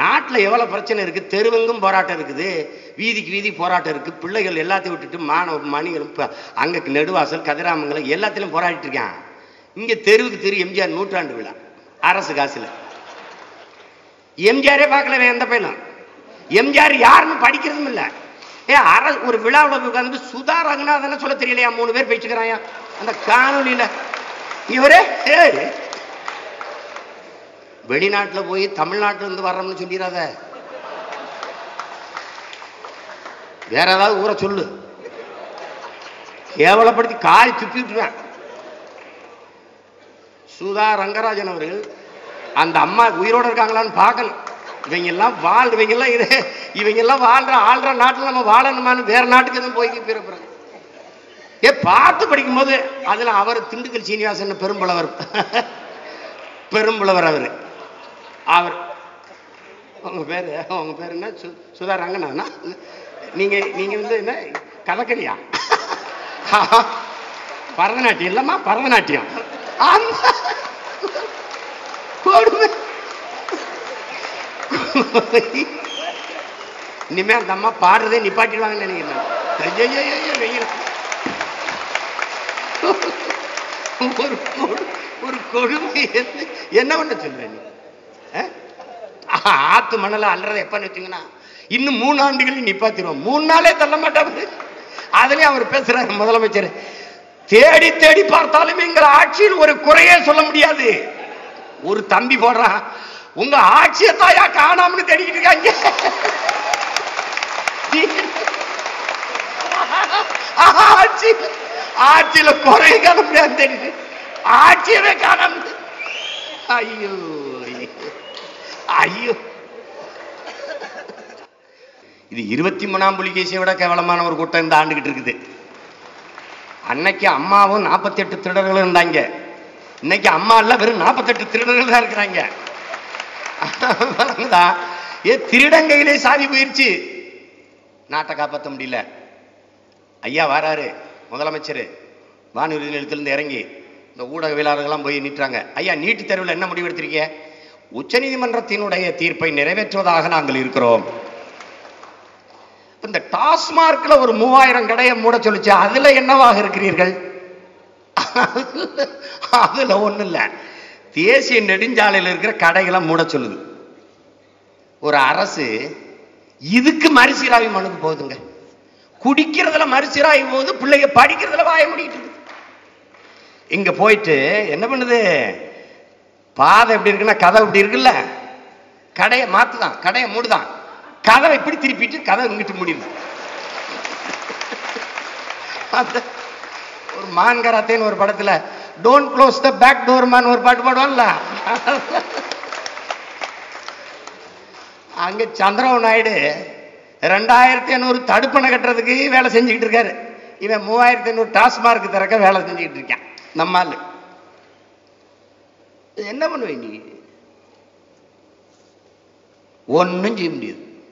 நாட்டில் எவ்வளோ பிரச்சனை இருக்குது தெருவெங்கும் போராட்டம் இருக்குது. வீதிக்கு வீதி போராட்டம் இருக்குது பிள்ளைகள் எல்லாத்தையும் விட்டுட்டு மாணவ மணிகளும் இப்போ அங்கே நெடுவாசல் கதிராமங்கலம் எல்லாத்திலும் போராடிட்டு இருக்கான். இங்கே தெருவுக்கு தெரு எம்ஜிஆர் நூற்றாண்டு விழா. அரசு காசுல. எம்ஜிஆரே பார்க்கல எந்த பையனும். எம்ஜிஆர் யாருன்னு படிக்கிறதும் இல்லை. ஏ அர ஒரு விழாவில் உட்காந்து சுதா ரங்கநாதன் சொல்ல தெரியலையா? மூணு பேர் பேச்சுக்கிறாயா அந்த காணொலியில் இவரே வெளிநாட்டுல போய் தமிழ்நாட்டுல இருந்து வர்றோம்னு சொல்லிடாத வேற ஏதாவது ஊரை சொல்லு. கேவலப்படுத்தி காரி துப்பி விட்டுருவேன். சுதா ரங்கராஜன் அவர்கள் அந்த அம்மா உயிரோட இருக்காங்களான்னு பார்க்கணும். இவங்க எல்லாம் வாழ் இவங்க எல்லாம் இது இவங்க எல்லாம் வாழ்ற ஆள்ற நாட்டுல நம்ம வாழணுமான்னு வேற நாட்டுக்கு எதுவும் போய் பிறப்புறாங்க ஏ பார்த்து படிக்கும்போது அதுல அவர் திண்டுக்கல் சீனிவாசன் பெரும்புலவர். பெரும்புலவர் அவர். அவர் உங்க பேரு உங்க பேர் என்ன? சு சுதா ரங்கண்ணா நீங்க நீங்க வந்து என்ன? கதக்கலியா பரதநாட்டியம் இல்லம்மா பரதநாட்டியம். கொடுமை. இனிமே அந்த அம்மா பாடுறதே நிப்பாட்டிடுவாங்கன்னு நினைக்கிறேன் வெயில். ஒரு ஒரு கொடுமை. என்ன- பண்ண சொல்ற நீ? ஆத்து மணல அல்றதை எப்பன்னு வச்சுங்கன்னா இன்னும் மூணு ஆண்டுகள் நிப்பாத்திடுவோம் மூணு நாளே தள்ள மாட்டாரு. அதுலயும் அவர் பேசுறாரு முதலமைச்சர். தேடி தேடி பார்த்தாலும் எங்கள் ஆட்சியில் ஒரு குறையே சொல்ல முடியாது. ஒரு தம்பி போடுறான் உங்க ஆட்சியை தாயா காணாமனு தேடிக்கிட்டு இருக்காங்க. ஆட்சி. ஆட்சியில குறைய காண முடியாது தெரியுது ஆட்சியவே காணாம ஐயோ. ஐயோ. இது இருபத்தி மூணாம் புலிகேசியை விட கேவலமான ஒரு கூட்டம் இந்த ஆண்டுகிட்டு இருக்குது. அன்னைக்கு அம்மாவும் நாற்பத்தி எட்டு திருடர்கள் இருந்தாங்க. இன்னைக்கு அம்மா இல்ல வெறும் நாற்பத்தெட்டு திருடர்கள் தான் இருக்கிறாங்க. ஏ திருடங்கையிலே சாதி போயிருச்சு. நாட்டை காப்பாற்ற முடியல. ஐயா வராரு முதலமைச்சர். வானூர்தி நிலையத்திலிருந்து இறங்கி இந்த ஊடகவியலாளர்கள்லாம் போய் நீட்டுறாங்க. ஐயா நீட்டு தேர்வில் என்ன முடிவு எடுத்திருக்கீங்க? உச்சநீதிமன்றத்தினுடைய தீர்ப்பை நிறைவேற்றுவதாக நாங்கள் இருக்கிறோம். இந்த டாஸ்மார்க்ல ஒரு மூவாயிரம் கடையை மூட சொல்லுச்சு. அதுல என்னவாக இருக்கிறீர்கள்? அதுல ஒண்ணு இல்ல. தேசிய நெடுஞ்சாலையில் இருக்கிற கடைகளை மூட சொல்லுது. ஒரு அரசு இதுக்கு மறுசீராய்வு மனுக்கு போகுதுங்க. குடிக்கிறதுல மறுசீராய்வு போகுது பிள்ளைங்க படிக்கிறதுல வாய முடிக்கிட்டு இங்க போயிட்டு என்ன பண்ணுது? பாதை எப்படி இருக்குன்னா கதை இப்படி இருக்குல்ல? கடையை மாத்துதான் கடையை மூடுதான். கதவை இப்படி திருப்பிட்டு கதவை இங்கிட்டு முடியுது அந்த ஒரு மான்கராத்தேன்னு ஒரு படத்துல don't close the back door மான் ஒரு பாட்டு பாடுவான்ல. அங்க சந்திரபாபு நாயுடு ரெண்டாயிரத்தி ஐநூறு தடுப்பணை கட்டுறதுக்கு வேலை செஞ்சுக்கிட்டு இருக்காரு. இவன் மூவாயிரத்தி ஐநூறு டாஸ்மார்க் திறக்க வேலை செஞ்சுக்கிட்டு இருக்கான். நம்மால் என்ன பண்ணுவேன் நீ? ஒன்றும் செய்ய முடியாது.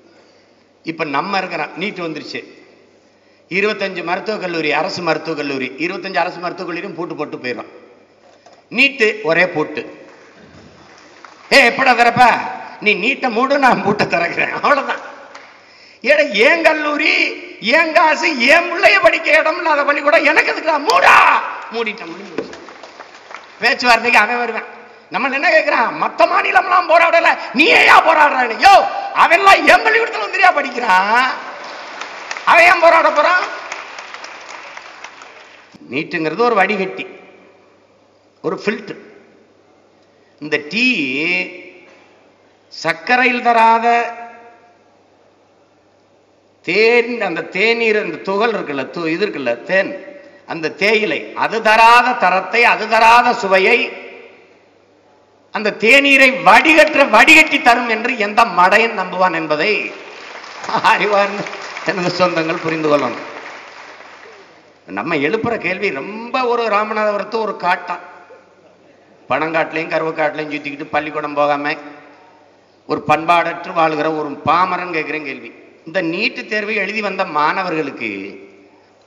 இப்ப நம்ம இருக்கிறான் நீட் வந்துருச்சு. இருபத்தஞ்சு மருத்துவக் கல்லூரி அரசு மருத்துவக் கல்லூரி. இருபத்தஞ்சு அரசு மருத்துவக் கல்லூரியும் பூட்டு போட்டு போயிடும் நீட்டு ஒரே பூட்டு. ஏ எப்படா திறப்ப? நீ நீட்டை மூடு நான் பூட்டை திறக்கிறேன். அவ்வளவுதான். ஏடா ஏன் கல்லூரி ஏன் காசு ஏன் பிள்ளைய படிக்க இடம் இல்லாத பள்ளிக்கூடம்? எனக்கு இதுக்கு மூடா! மூடிட்டேன் முடிஞ்சு பேச்சுவார்த்தைக்கு அவன் வருவேன். நம்ம என்ன கேட்கிறான் மத்த மாநிலம்லாம் போராடல நீ ஏயா போராடுறான்னு யோ அவன்லாம் என் பள்ளிக்கூடத்துல வந்துரியா படிக்கிறான் அவன் ஏன் போராட போறான்? நீட்டுங்கிறது ஒரு வடிகட்டி ஒரு ஃபில்டர் இந்த டீ சர்க்கரையில் தராத தேன் அந்த தேநீர் அந்த துகள் இருக்குல்ல இது இருக்குல்ல தேன். அந்த தேயிலை அது தராத தரத்தை அது தராத சுவையை அந்த தேநீரை வடிகற்ற வடிகட்டி தரும் என்று எந்த மடையன் நம்புவான் என்பதை அறிவார்ந்த எனது சொந்தங்கள் புரிந்து கொள்ளணும் நம்ம எழுப்புற கேள்வி ரொம்ப ஒரு ராமநாதபுரத்து ஒரு காட்டான் பணங்காட்டிலையும் கருவக்காட்டிலையும் சுத்திக்கிட்டு பள்ளிக்கூடம் போகாம ஒரு பண்பாடற்று வாழ்கிற ஒரு பாமரன் கேட்கிறேன் கேள்வி. இந்த நீட்டு தேர்வை எழுதி வந்த மாணவர்களுக்கு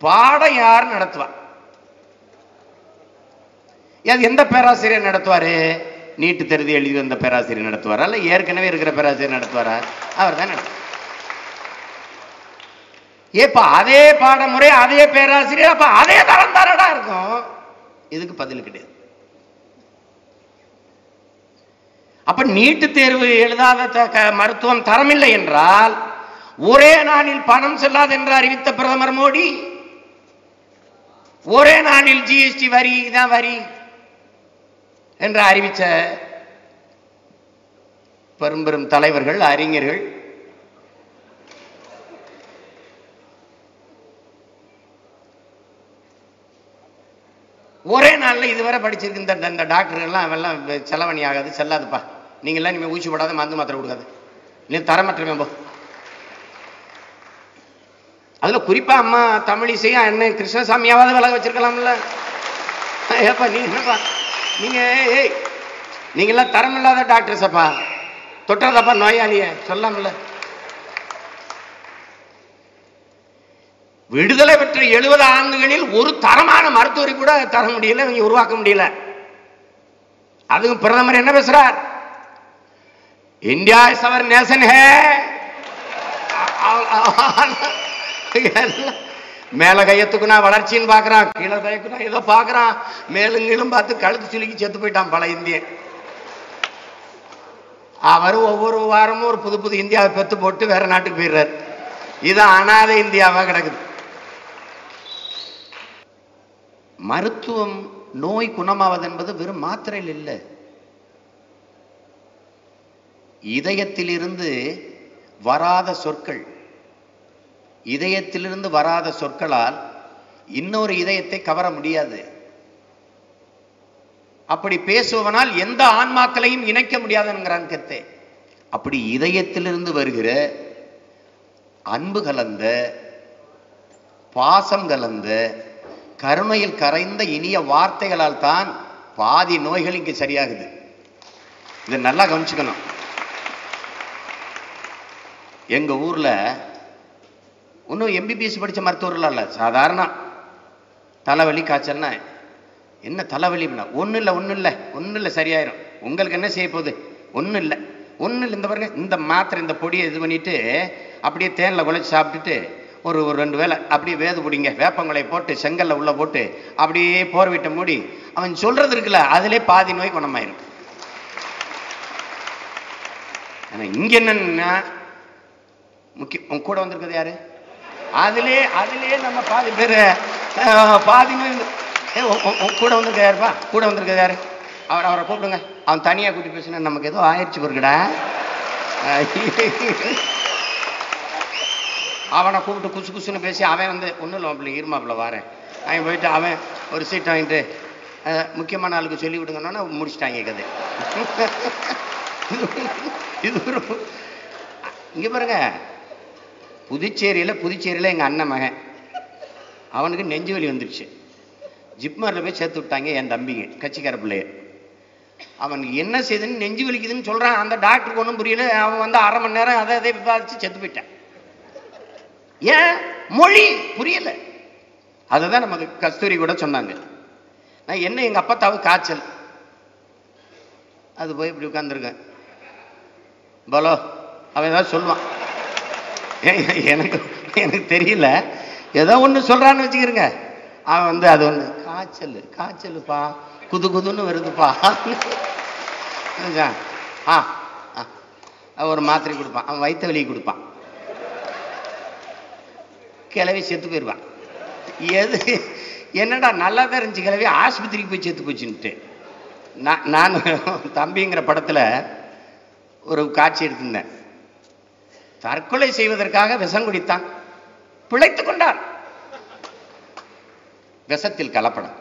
பாடம் யார் நடத்துவா? எந்த பேராசிரியர் நடத்துவாரு? நீட்டு தேர்வு எழுதி வந்த பேராசிரியர் நடத்துவாரா? இல்லை ஏற்கனவே இருக்கிற பேராசிரியர் நடத்துவாரா? அவர் தான் நடத்துவார் ஏப்பா அதே பாடமுறை அதே பேராசிரியர் அப்ப அதே தரம் தானடா இருக்கும்? இதுக்கு பதில் கிடையாது. அப்ப நீட்டு தேர்வு எழுதாத மருத்துவம் தரமில்லை என்றால் ஒரே நாளில் பணம் செல்லாது என்று அறிவித்த பிரதமர் மோடி ஒரே நாளில் ஜிஎஸ்டி வரி இதான் வரி. என்று அறிவிச்ச பெரும் தலைவர்கள் அறிஞர்கள் ஒரே நாள்ல இதுவரை படிச்சிருக்கு இந்த இந்த டாக்டர் எல்லாம் அவெல்லாம் செலவணி ஆகாது செல்லாதுப்பா. நீங்க எல்லாம் ஊசி போடாத மருந்து மாத்திரை கொடுக்காது. நீ தரமற்றமே போ. அதுல குறிப்பா அம்மா தமிழிசையா என்ன கிருஷ்ணசாமியாவது விலக வச்சிருக்கலாம்ல. ஏப்பா நீ என்னப்பா? நீங்க ஏய் நீங்க எல்லாம் தரமில்லாத டாக்டர்ஸ் அப்பா. தொட்டதப்பா நோயாளிய. சொல்லாமல விடுதலை பெற்ற எழுபது ஆண்டுகளில் ஒரு தரமான மருத்துவரை கூட தர முடியல இவங்க உருவாக்க முடியல. அதுவும் பிரதமர் என்ன பேசுறார்? இந்தியா இஸ் அவர் நேசன் ஹே மேல கையத்துக்குனா வளர்ச்சின்னு பாக்குறான் கீழே கையக்குனா ஏதோ பாக்குறான் மேலும் கீழும் பார்த்து கழுத்து சுலுக்கி செத்து போயிட்டான் பல இந்தியன் அவர் ஒவ்வொரு வாரமும் ஒரு புது புது இந்தியாவை பெத்து போட்டு வேற நாட்டுக்கு போயிடுறாரு. இது அனாதை இந்தியாவா கிடக்குது. மருத்துவம் நோய் குணமாவது என்பது வெறும் மாத்திரையில் இல்லை. இதயத்திலிருந்து வராத சொற்கள் இதயத்திலிருந்து வராத சொற்களால் இன்னொரு இதயத்தை கவர முடியாது. அப்படி பேசுவனால் எந்த ஆன்மாக்களையும் இணைக்க முடியாதுங்கிறான் கத்தே அப்படி இதயத்திலிருந்து வருகிற அன்பு கலந்த பாசம் கலந்த கருணையில் கரைந்த இனிய வார்த்தைகளால் தான் பாதி நோய்கள் இங்கு சரியாகுது. இதை நல்லா கவனிச்சுக்கணும். எங்க ஊர்ல இன்னும் எம்பிபிஎஸ் படிச்ச மருத்துவர்களாக இல்லை. சாதாரண தலைவலி காய்ச்சல்னா என்ன தலைவலினா ஒன்றும் இல்லை ஒன்றும் இல்லை ஒன்றும் இல்லை சரியாயிரும். உங்களுக்கு என்ன செய்ய போகுது? ஒன்றும் இல்லை. ஒன்றும் இல்லை இந்த பாருங்க இந்த மாத்திரை இந்த பொடியை இது பண்ணிட்டு அப்படியே தேனில் குழைச்சி சாப்பிட்டுட்டு ஒரு ஒரு ரெண்டு வேளை அப்படியே வேது பிடிங்க. வேப்பங்களை போட்டு செங்கல்ல உள்ளே போட்டு அப்படியே போர்விட்ட மூடி அவன் சொல்கிறது இருக்குல்ல அதிலே பாதி நோய் குணமாயிரும். ஆனால் இங்கே என்னன்னா முக்கிய உன் கூட வந்திருக்கிறது யாரு? அதிலே அதிலே நம்ம பாதி பேர் பாதி கூட வந்திருக்க யாருப்பா கூட வந்திருக்க யாரு அவர் அவரை கூப்பிடுங்க. அவன் தனியா கூட்டி பேசினா நமக்கு ஏதோ ஆயிடுச்சு பொருக்கடா அவனை கூப்பிட்டு குசு குசுன்னு பேசி அவன் வந்து ஒன்றும் இல்லை மாப்பிள்ள இருமாப்பிள்ள வாரேன். அவன் போயிட்டு அவன் ஒரு சீட் வாங்கிட்டு முக்கியமான ஆளுக்கு சொல்லி விடுங்கன்னா முடிச்சிட்டாங்க கதை. இது ஒரு இங்க பாருங்க. புதுச்சேரியில் புதுச்சேரியில எங்கள் அண்ணன் மகன். அவனுக்கு நெஞ்சு வலி வந்துடுச்சு ஜிப்மரில் போய் சேர்த்து விட்டாங்க என் தம்பிங்க கட்சிக்கார பிள்ளைய. அவனுக்கு என்ன செய்யுதுன்னு நெஞ்சு வலிக்குதுன்னு சொல்கிறான் அந்த டாக்டருக்கு ஒன்றும் புரியல. அவன் வந்து அரை மணி நேரம் அதை அதை விவாதித்து செத்து போயிட்டான். ஏன்? மொழி புரியல. அதுதான் நமக்கு கஸ்தூரி கூட சொன்னாங்க. நான் என்ன எங்கள் அப்பத்தாவு காய்ச்சல். அது போய் இப்படி உட்காந்துருக்கேன் பலோ அவன் ஏதாவது சொல்லுவான். எனக்கு எனக்கு தெரியல. ஏதோ ஒன்று சொல்கிறான்னு வச்சுக்கிறங்க அவன் வந்து அது ஒன்று காய்ச்சல் காய்ச்சலுப்பா. குது குதுன்னு வருதுப்பா. ஆ ஆ. ஒரு மாத்திரை கொடுப்பான். அவன் வயிற்று வலி கொடுப்பான். கிளவி செத்து போயிடுவான் எது என்னடா நல்லா தான் இருந்துச்சு கிளவி? ஆஸ்பத்திரிக்கு போய் செத்து போச்சுன்ட்டு. நான் நான் தம்பிங்கிற படத்தில் ஒரு காட்சி எடுத்திருந்தேன். தற்கொலை செய்வதற்காக விஷம் குடித்தான். பிழைத்துக் கொண்டான். விஷத்தில் கலப்படம்.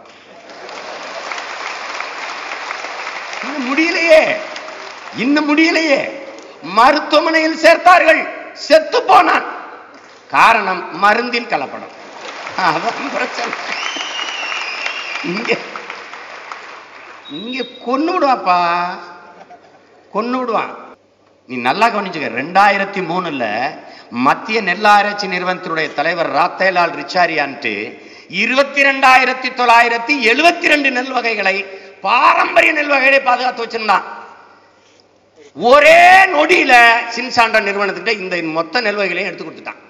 இன்னும் முடியலையே. இன்னும் முடியலையே. மருத்துவமனையில் சேர்த்தார்கள். செத்து போனான். காரணம் மருந்தில் கலப்படம். அதான் பிரச்சனை. இங்க இங்க கொன்னு விடுவாப்பா கொன்னு விடுவான் நீ நல்லா கவனிச்சுக்க. ரெண்டாயிரத்தி மூணுல மத்திய நெல் ஆராய்ச்சி நிறுவனத்தினுடைய தலைவர் ராத்தேலால் ரிச்சாரியான்ட்டு இருபத்தி ரெண்டாயிரத்தி தொள்ளாயிரத்தி எழுபத்தி ரெண்டு நெல் வகைகளை பாரம்பரிய நெல் வகைகளை பாதுகாத்து வச்சிருந்தான். ஒரே நொடியில சின்சாண்ட நிறுவனத்துக்கிட்ட இந்த மொத்த நெல் வகைகளையும் எடுத்து கொடுத்துட்டான்.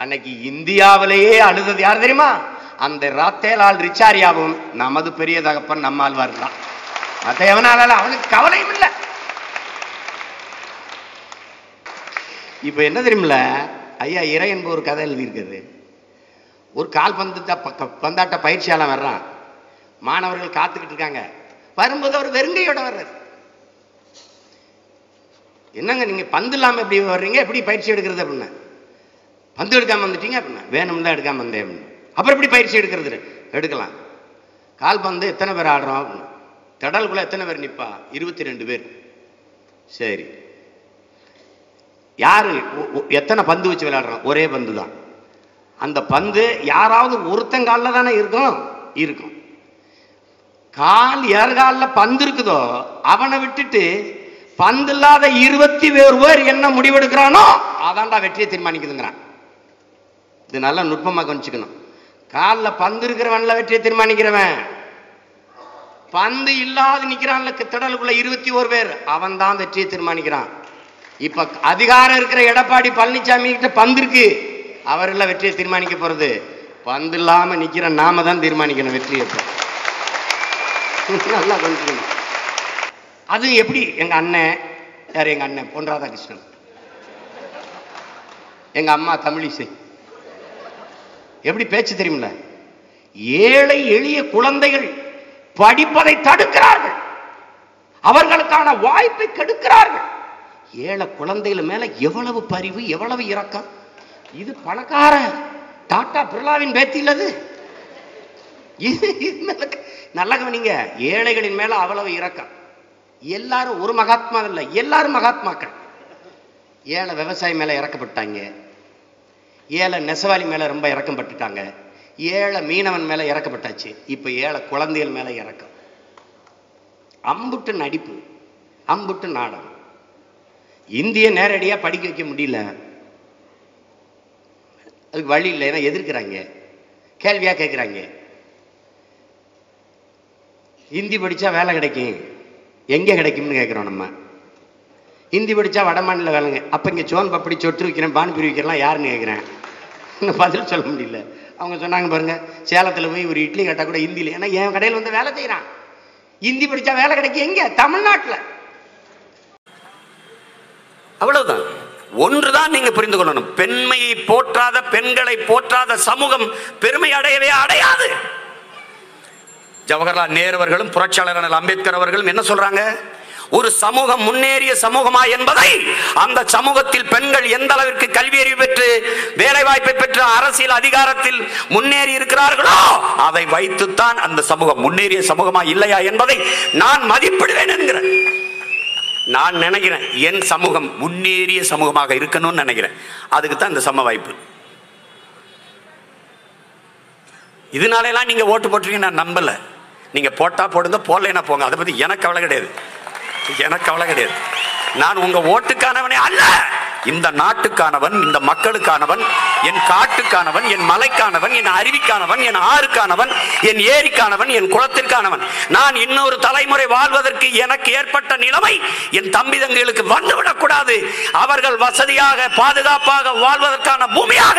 அன்னைக்கு இந்தியாவிலேயே அழுதது யார் தெரியுமா? அந்த ராத்தேலால் ரிச்சாரியாவும் நமது பெரிய தகப்பன் நம்மாழ்வார் தான். மற்ற எவனால அவனுக்கு கவலையும் இல்லை. இப்போ என்ன தெரியுமில்ல? ஐயா இறை என்ப ஒரு கதை எழுதியிருக்குது ஒரு கால்பந்து பந்தாட்ட பயிற்சியாளன் வர்றான். மாணவர்கள் காத்துக்கிட்டு இருக்காங்க. வரும்போது அவர் வெறுங்கையோட வர்றாரு. என்னங்க நீங்கள் பந்து இல்லாமல் எப்படி வர்றீங்க? எப்படி பயிற்சி எடுக்கிறது அப்படின்னு. பந்து எடுக்காமல் வந்துட்டீங்க அப்படின்னா. வேணும் தான் எடுக்காமல் வந்தேன் அப்படின்னு. அப்புறம் எப்படி பயிற்சி எடுக்கிறது? எடுக்கலாம். கால்பந்து எத்தனை பேர் ஆடுறோம் அப்படின்னு. திடலுக்குள்ள எத்தனை பேர் நிற்பா இருபத்தி ரெண்டு பேர். சரி. யாரு? ஒ- எத்தனை பந்து வச்சு விளையாடுறோம் ஒரே பந்து தான் அந்த பந்து யாராவது ஒருத்தங்காலில் தானே இருக்கும்? இருக்கும். கால் ஏற்காலில் பந்து இருக்குதோ அவனை விட்டுட்டு பந்து இல்லாத இருபத்தி வேறு பேர் என்ன முடிவெடுக்கிறானோ அதான்டா வெற்றியை தீர்மானிக்குதுங்கிறான். இது நல்லா நுட்பமா கவனிச்சுக்கணும். காலில் பந்து இருக்கிறவன்ல வெற்றியை தீர்மானிக்கிறவன். பந்து இல்லாத நிற்கிறான்ல திடலுக்குள்ள இருபத்தி ஒரு பேர் அவன் தான் வெற்றியை தீர்மானிக்கிறான். இப்ப அதிகாரம் இருக்கிற எடப்பாடி பழனிசாமி கிட்ட பந்து இருக்கு. அவர் எல்லாம் வெற்றியை தீர்மானிக்க போறது. பந்து இல்லாம நிக்கிற நாம தான் தீர்மானிக்கணும் வெற்றியை நல்லா கவனிச்சுக்கணும் அது எப்படி எங்க அண்ணன் யார் எங்க அண்ணன்? பொன் ராதாகிருஷ்ணன். எங்க அம்மா தமிழிசை. எப்படி பேச்சு தெரியுமில்ல? ஏழை எளிய குழந்தைகள் படிப்பதை தடுக்கிறார்கள். அவர்களுக்கான வாய்ப்பை கெடுக்கிறார்கள். ஏழை குழந்தைகள் மேல எவ்வளவு பரிவு எவ்வளவு இறக்கம் இது பணக்கார டாட்டா பிர்லாவின் பேத்தி இல்லது நல்ல கவனிங்க. ஏழைகளின் மேல அவ்வளவு இறக்கம் எல்லாரும் ஒரு மகாத்மா இல்லை. எல்லாரும் மகாத்மாக்கள். ஏழை விவசாயி மேல இறக்கப்பட்டாங்க. ஏழை நெசவாளி மேல ரொம்ப இறக்கம் பட்டுட்டாங்க ஏழை மீனவன் மேல இறக்கப்பட்டாச்சு. இப்ப ஏழை குழந்தைகள் மேல இறக்கம். அம்புட்டு நடிப்பு. அம்புட்டு நாடகம். இந்திய நேரடியா படிக்க வைக்க முடியல. அதுக்கு வழி இல்லை ஏன்னா எதிர்க்கிறாங்க. கேள்வியா கேட்குறாங்க ஹிந்தி படிச்சா வேலை கிடைக்கும். எங்கே கிடைக்கும்னு கேட்குறோம் நம்ம. ஹிந்தி படிச்சா வடமாநில வேலைங்க அப்போ இங்க சோன் பப்படி சொட்டு வைக்கிறேன் பானிபூரி வைக்கிறலாம் யாருன்னு கேட்குறேன் இன்னும் பதில் சொல்ல முடியல. அவங்க சொன்னாங்க பாருங்க சேலத்தில் போய் ஒரு இட்லி கேட்டால் கூட ஹிந்தியில் ஏன்னா என் கடையில் வந்து வேலை செய்கிறான் ஹிந்தி படிச்சா வேலை கிடைக்கும் எங்க? தமிழ்நாட்டில். அவ்வளவுதான். ஒன்றுதான் நீங்க புரிந்து கொள்ளணும். பெண்மையை போற்றாத பெண்களை போற்றாத சமூகம் பெருமை அடையவே அடையாது. ஜவஹர்லால் நேரு அவர்களும் புரட்சியாளர் அம்பேத்கர் அவர்களும் என்ன சொல்றாங்க? ஒரு சமூகம் முன்னேறிய சமூகமா என்பதை அந்த சமூகத்தில் பெண்கள் எந்த அளவிற்கு கல்வி அறிவு பெற்று வேலை வாய்ப்பை பெற்று அரசியல் அதிகாரத்தில் முன்னேறி இருக்கிறார்களோ அதை வைத்துத்தான் அந்த சமூகம் முன்னேறிய சமூகமா இல்லையா என்பதை நான் மதிப்பிடுவேன் என்கிறேன். நான் நினைக்கிறேன் என் சமூகம் முன்னேறிய சமூகமாக இருக்கணும்னு நினைக்கிறேன். அதுக்கு தான் இந்த சம வாய்ப்பு. இதனால எல்லாம் ஓட்டு போட்டுருக்கீங்க நான் நம்பலை. நீங்கள் போட்டால் போடுங்க போடலைன்னா போங்க. அதை பற்றி எனக்கு கவலை கிடையாது. எனக்கு கவலை கிடையாது. நான் உங்கள் ஓட்டுக்கானவனே அல்ல! இந்த நாட்டுக்கானவன் இந்த மக்களுக்கானவன் என் காட்டுக்கானவன் என் மலைக்கானவன் என் அருவிக்கானவன் என் ஆறுக்கானவன் என் ஏரிக்கானவன் என் குளத்திற்கானவன். நான் இன்னொரு தலைமுறை வாழ்வதற்கு எனக்கு ஏற்பட்ட நிலைமை என் தம்பி தங்களுக்கு வந்துவிடக்கூடாது அவர்கள் வசதியாக பாதுகாப்பாக வாழ்வதற்கான பூமியாக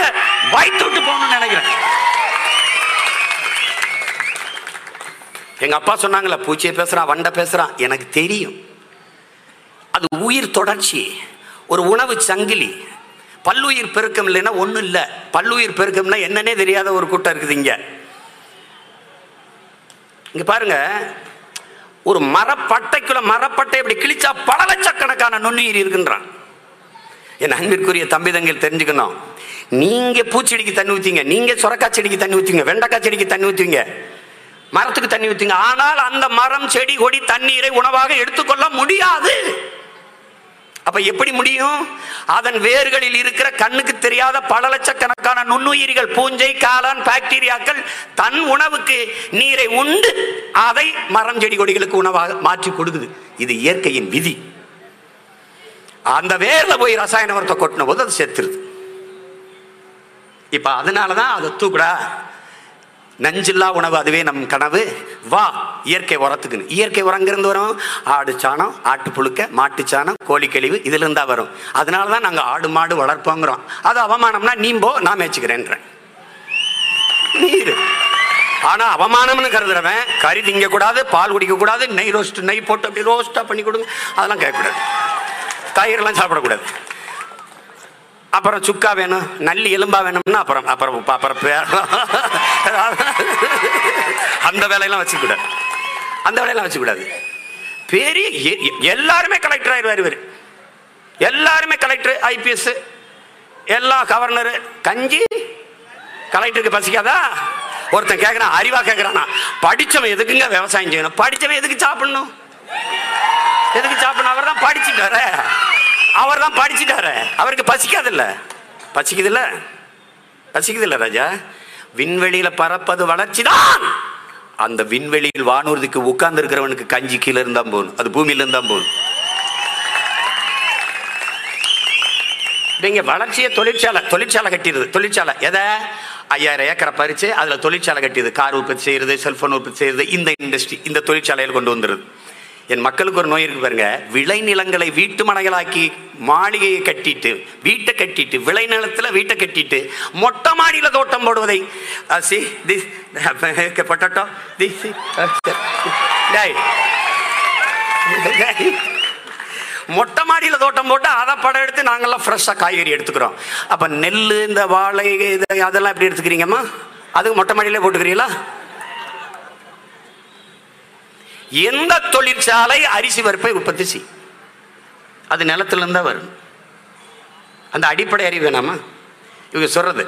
வைத்து விட்டு போகணும்னு நினைக்கிறேன். எங்க அப்பா சொன்னாங்களே பூச்சியை பேசுறான் வண்டை பேசுறான். எனக்கு தெரியும். அது உயிர் தொடர்ச்சி ஒரு உணவு சங்கிலி. பல்லுயிர் பெருக்கம் இல்லைன்னா ஒன்றும் இல்லை. பல்லுயிர் பெருக்கம்னா என்னன்னே தெரியாத ஒரு கூட்டம் இருக்குது இங்கே. இங்கே பாருங்க. ஒரு மரப்பட்டைக்குள்ள மரப்பட்டை இப்படி கிழிச்சா பல லட்சக்கணக்கான நுண்ணுயிர் இருக்கின்றான். என் அன்பிற்குரிய தம்பி தெரிஞ்சுக்கணும். நீங்க பூச்செடிக்கு தண்ணி ஊத்தீங்க நீங்க சுரக்காய் செடிக்கு தண்ணி ஊத்துவீங்க. வெண்டைக்காய் செடிக்கு தண்ணி ஊத்துவீங்க. மரத்துக்கு தண்ணி ஊத்துங்க ஆனால் அந்த மரம் செடி கொடி தண்ணீரை உணவாக எடுத்துக்கொள்ள முடியாது. அப்ப எப்படி முடியும்? அதன் வேர்களில் இருக்கிற கண்ணுக்கு தெரியாத பல லட்சக்கணக்கான நுண்ணுயிரிகள் பூஞ்சை காளான் பாக்டீரியாக்கள் தன் உணவுக்கு நீரை உண்டு அதை மரம் செடி கொடிகளுக்கு உணவாக மாற்றி கொடுக்குது. இது இயற்கையின் விதி. அந்த வேர்ல போய் ரசாயன உரத்தை கொட்டின போது அது செத்துருது. இப்ப அதனாலதான் அதை தூக்குடா. நஞ்சில்லா உணவு அதுவே நம் கனவு. வா இயற்கை உரத்துக்குன்னு இயற்கை உரங்கிருந்து வரும் ஆடு சாணம் ஆட்டு புழுக்க மாட்டு சாணம் கோழி கழிவு இதுல இருந்தா வரும் அதனால தான் நாங்கள் ஆடு மாடு வளர்ப்போங்கிறோம் அது அவமானம்னா நீம்போ நான் மேய்ச்சிக்கிறேன்றேன் நீர் ஆனா அவமானம்னு கருதுறவன் கறி திங்க கூடாது பால் குடிக்க கூடாது நெய் ரோஸ்ட் நெய் போட்டு அப்படி ரோஸ்டா பண்ணி கொடுங்க அதெல்லாம் கேட்கக்கூடாது தயிரெல்லாம் சாப்பிடக்கூடாது அப்புறம் சுக்கா வேணும் நல்லி எலும்பா வேணும்னா அப்புறம் அப்புறம் அப்புறம் அந்த வேலையெல்லாம் வச்சுக்கூடாது அந்த வேலையெல்லாம் வச்சுக்கூடாது பெரிய எல்லாருமே கலெக்டர் ஆயிடுவார் இவர். எல்லாருமே கலெக்டர் ஐபிஎஸ் எல்லா கவர்னரு கஞ்சி கலெக்டருக்கு பசிக்காதா? ஒருத்தன் கேட்கறான் அறிவா கேட்கறானா படிச்சவன் எதுக்குங்க விவசாயம் செய்யணும்? படிச்சவன் எதுக்கு சாப்பிடணும்? எதுக்கு சாப்பிடணும்? அவர் தான் படிச்சுட்டாரு. அவர் தான் படிச்சுட்டாரு. அவருக்கு பசிக்காதில்ல? பசிக்குதில்ல? பசிக்குதுல்ல ராஜா? விண்வெளியில பறப்பது வளர்ச்சிதான் அந்த விண்வெளியில் வானூர்திக்கு உட்கார்ந்து இருக்கிறவனுக்கு கஞ்சி கீழே இருந்தா போகணும் அது பூமியில இருந்தா போகணும் நீங்க வளர்ச்சியை தொழிற்சாலை தொழிற்சாலை கட்டிடுது. தொழிற்சாலை. எதை? ஐயாயிரம் ஏக்கரை பறிச்சு அதுல தொழிற்சாலை கட்டிடுது. கார் உற்பத்தி செய்யறது செல்போன் உற்பத்தி செய்யறது இந்த இண்டஸ்ட்ரி இந்த தொழிற்சாலையில் கொண்டு வந்துருது என் மக்களுக்கு ஒரு நோய் இருக்கு பாருங்க. விளைநிலங்களை வீட்டு மனைகளாக்கி மாளிகையை கட்டிட்டு வீட்டை கட்டிட்டு விளைநிலத்துல வீட்டை கட்டிட்டு மொட்டை மாடியில தோட்டம் போடுவதை. சி see, this, potato, மொட்டை மாடியில் தோட்டம் போட்டு அதை படம் எடுத்து நாங்கெல்லாம் ஃப்ரெஷ்ஷாக காய்கறி எடுத்துக்கிறோம். அப்போ நெல் இந்த வாழை இது அதெல்லாம் எப்படி எடுத்துக்கிறீங்கம்மா? அதுக்கு மொட்டை மாடியிலே போட்டுக்கிறீங்களா? எந்த தொழிற்சாலை அரிசி பருப்பை உற்பத்தி செய்யும் அது நிலத்திலிருந்தா தான் வரும். அந்த அடிப்படை அறிவு வேணாமா? இவங்க சொல்றது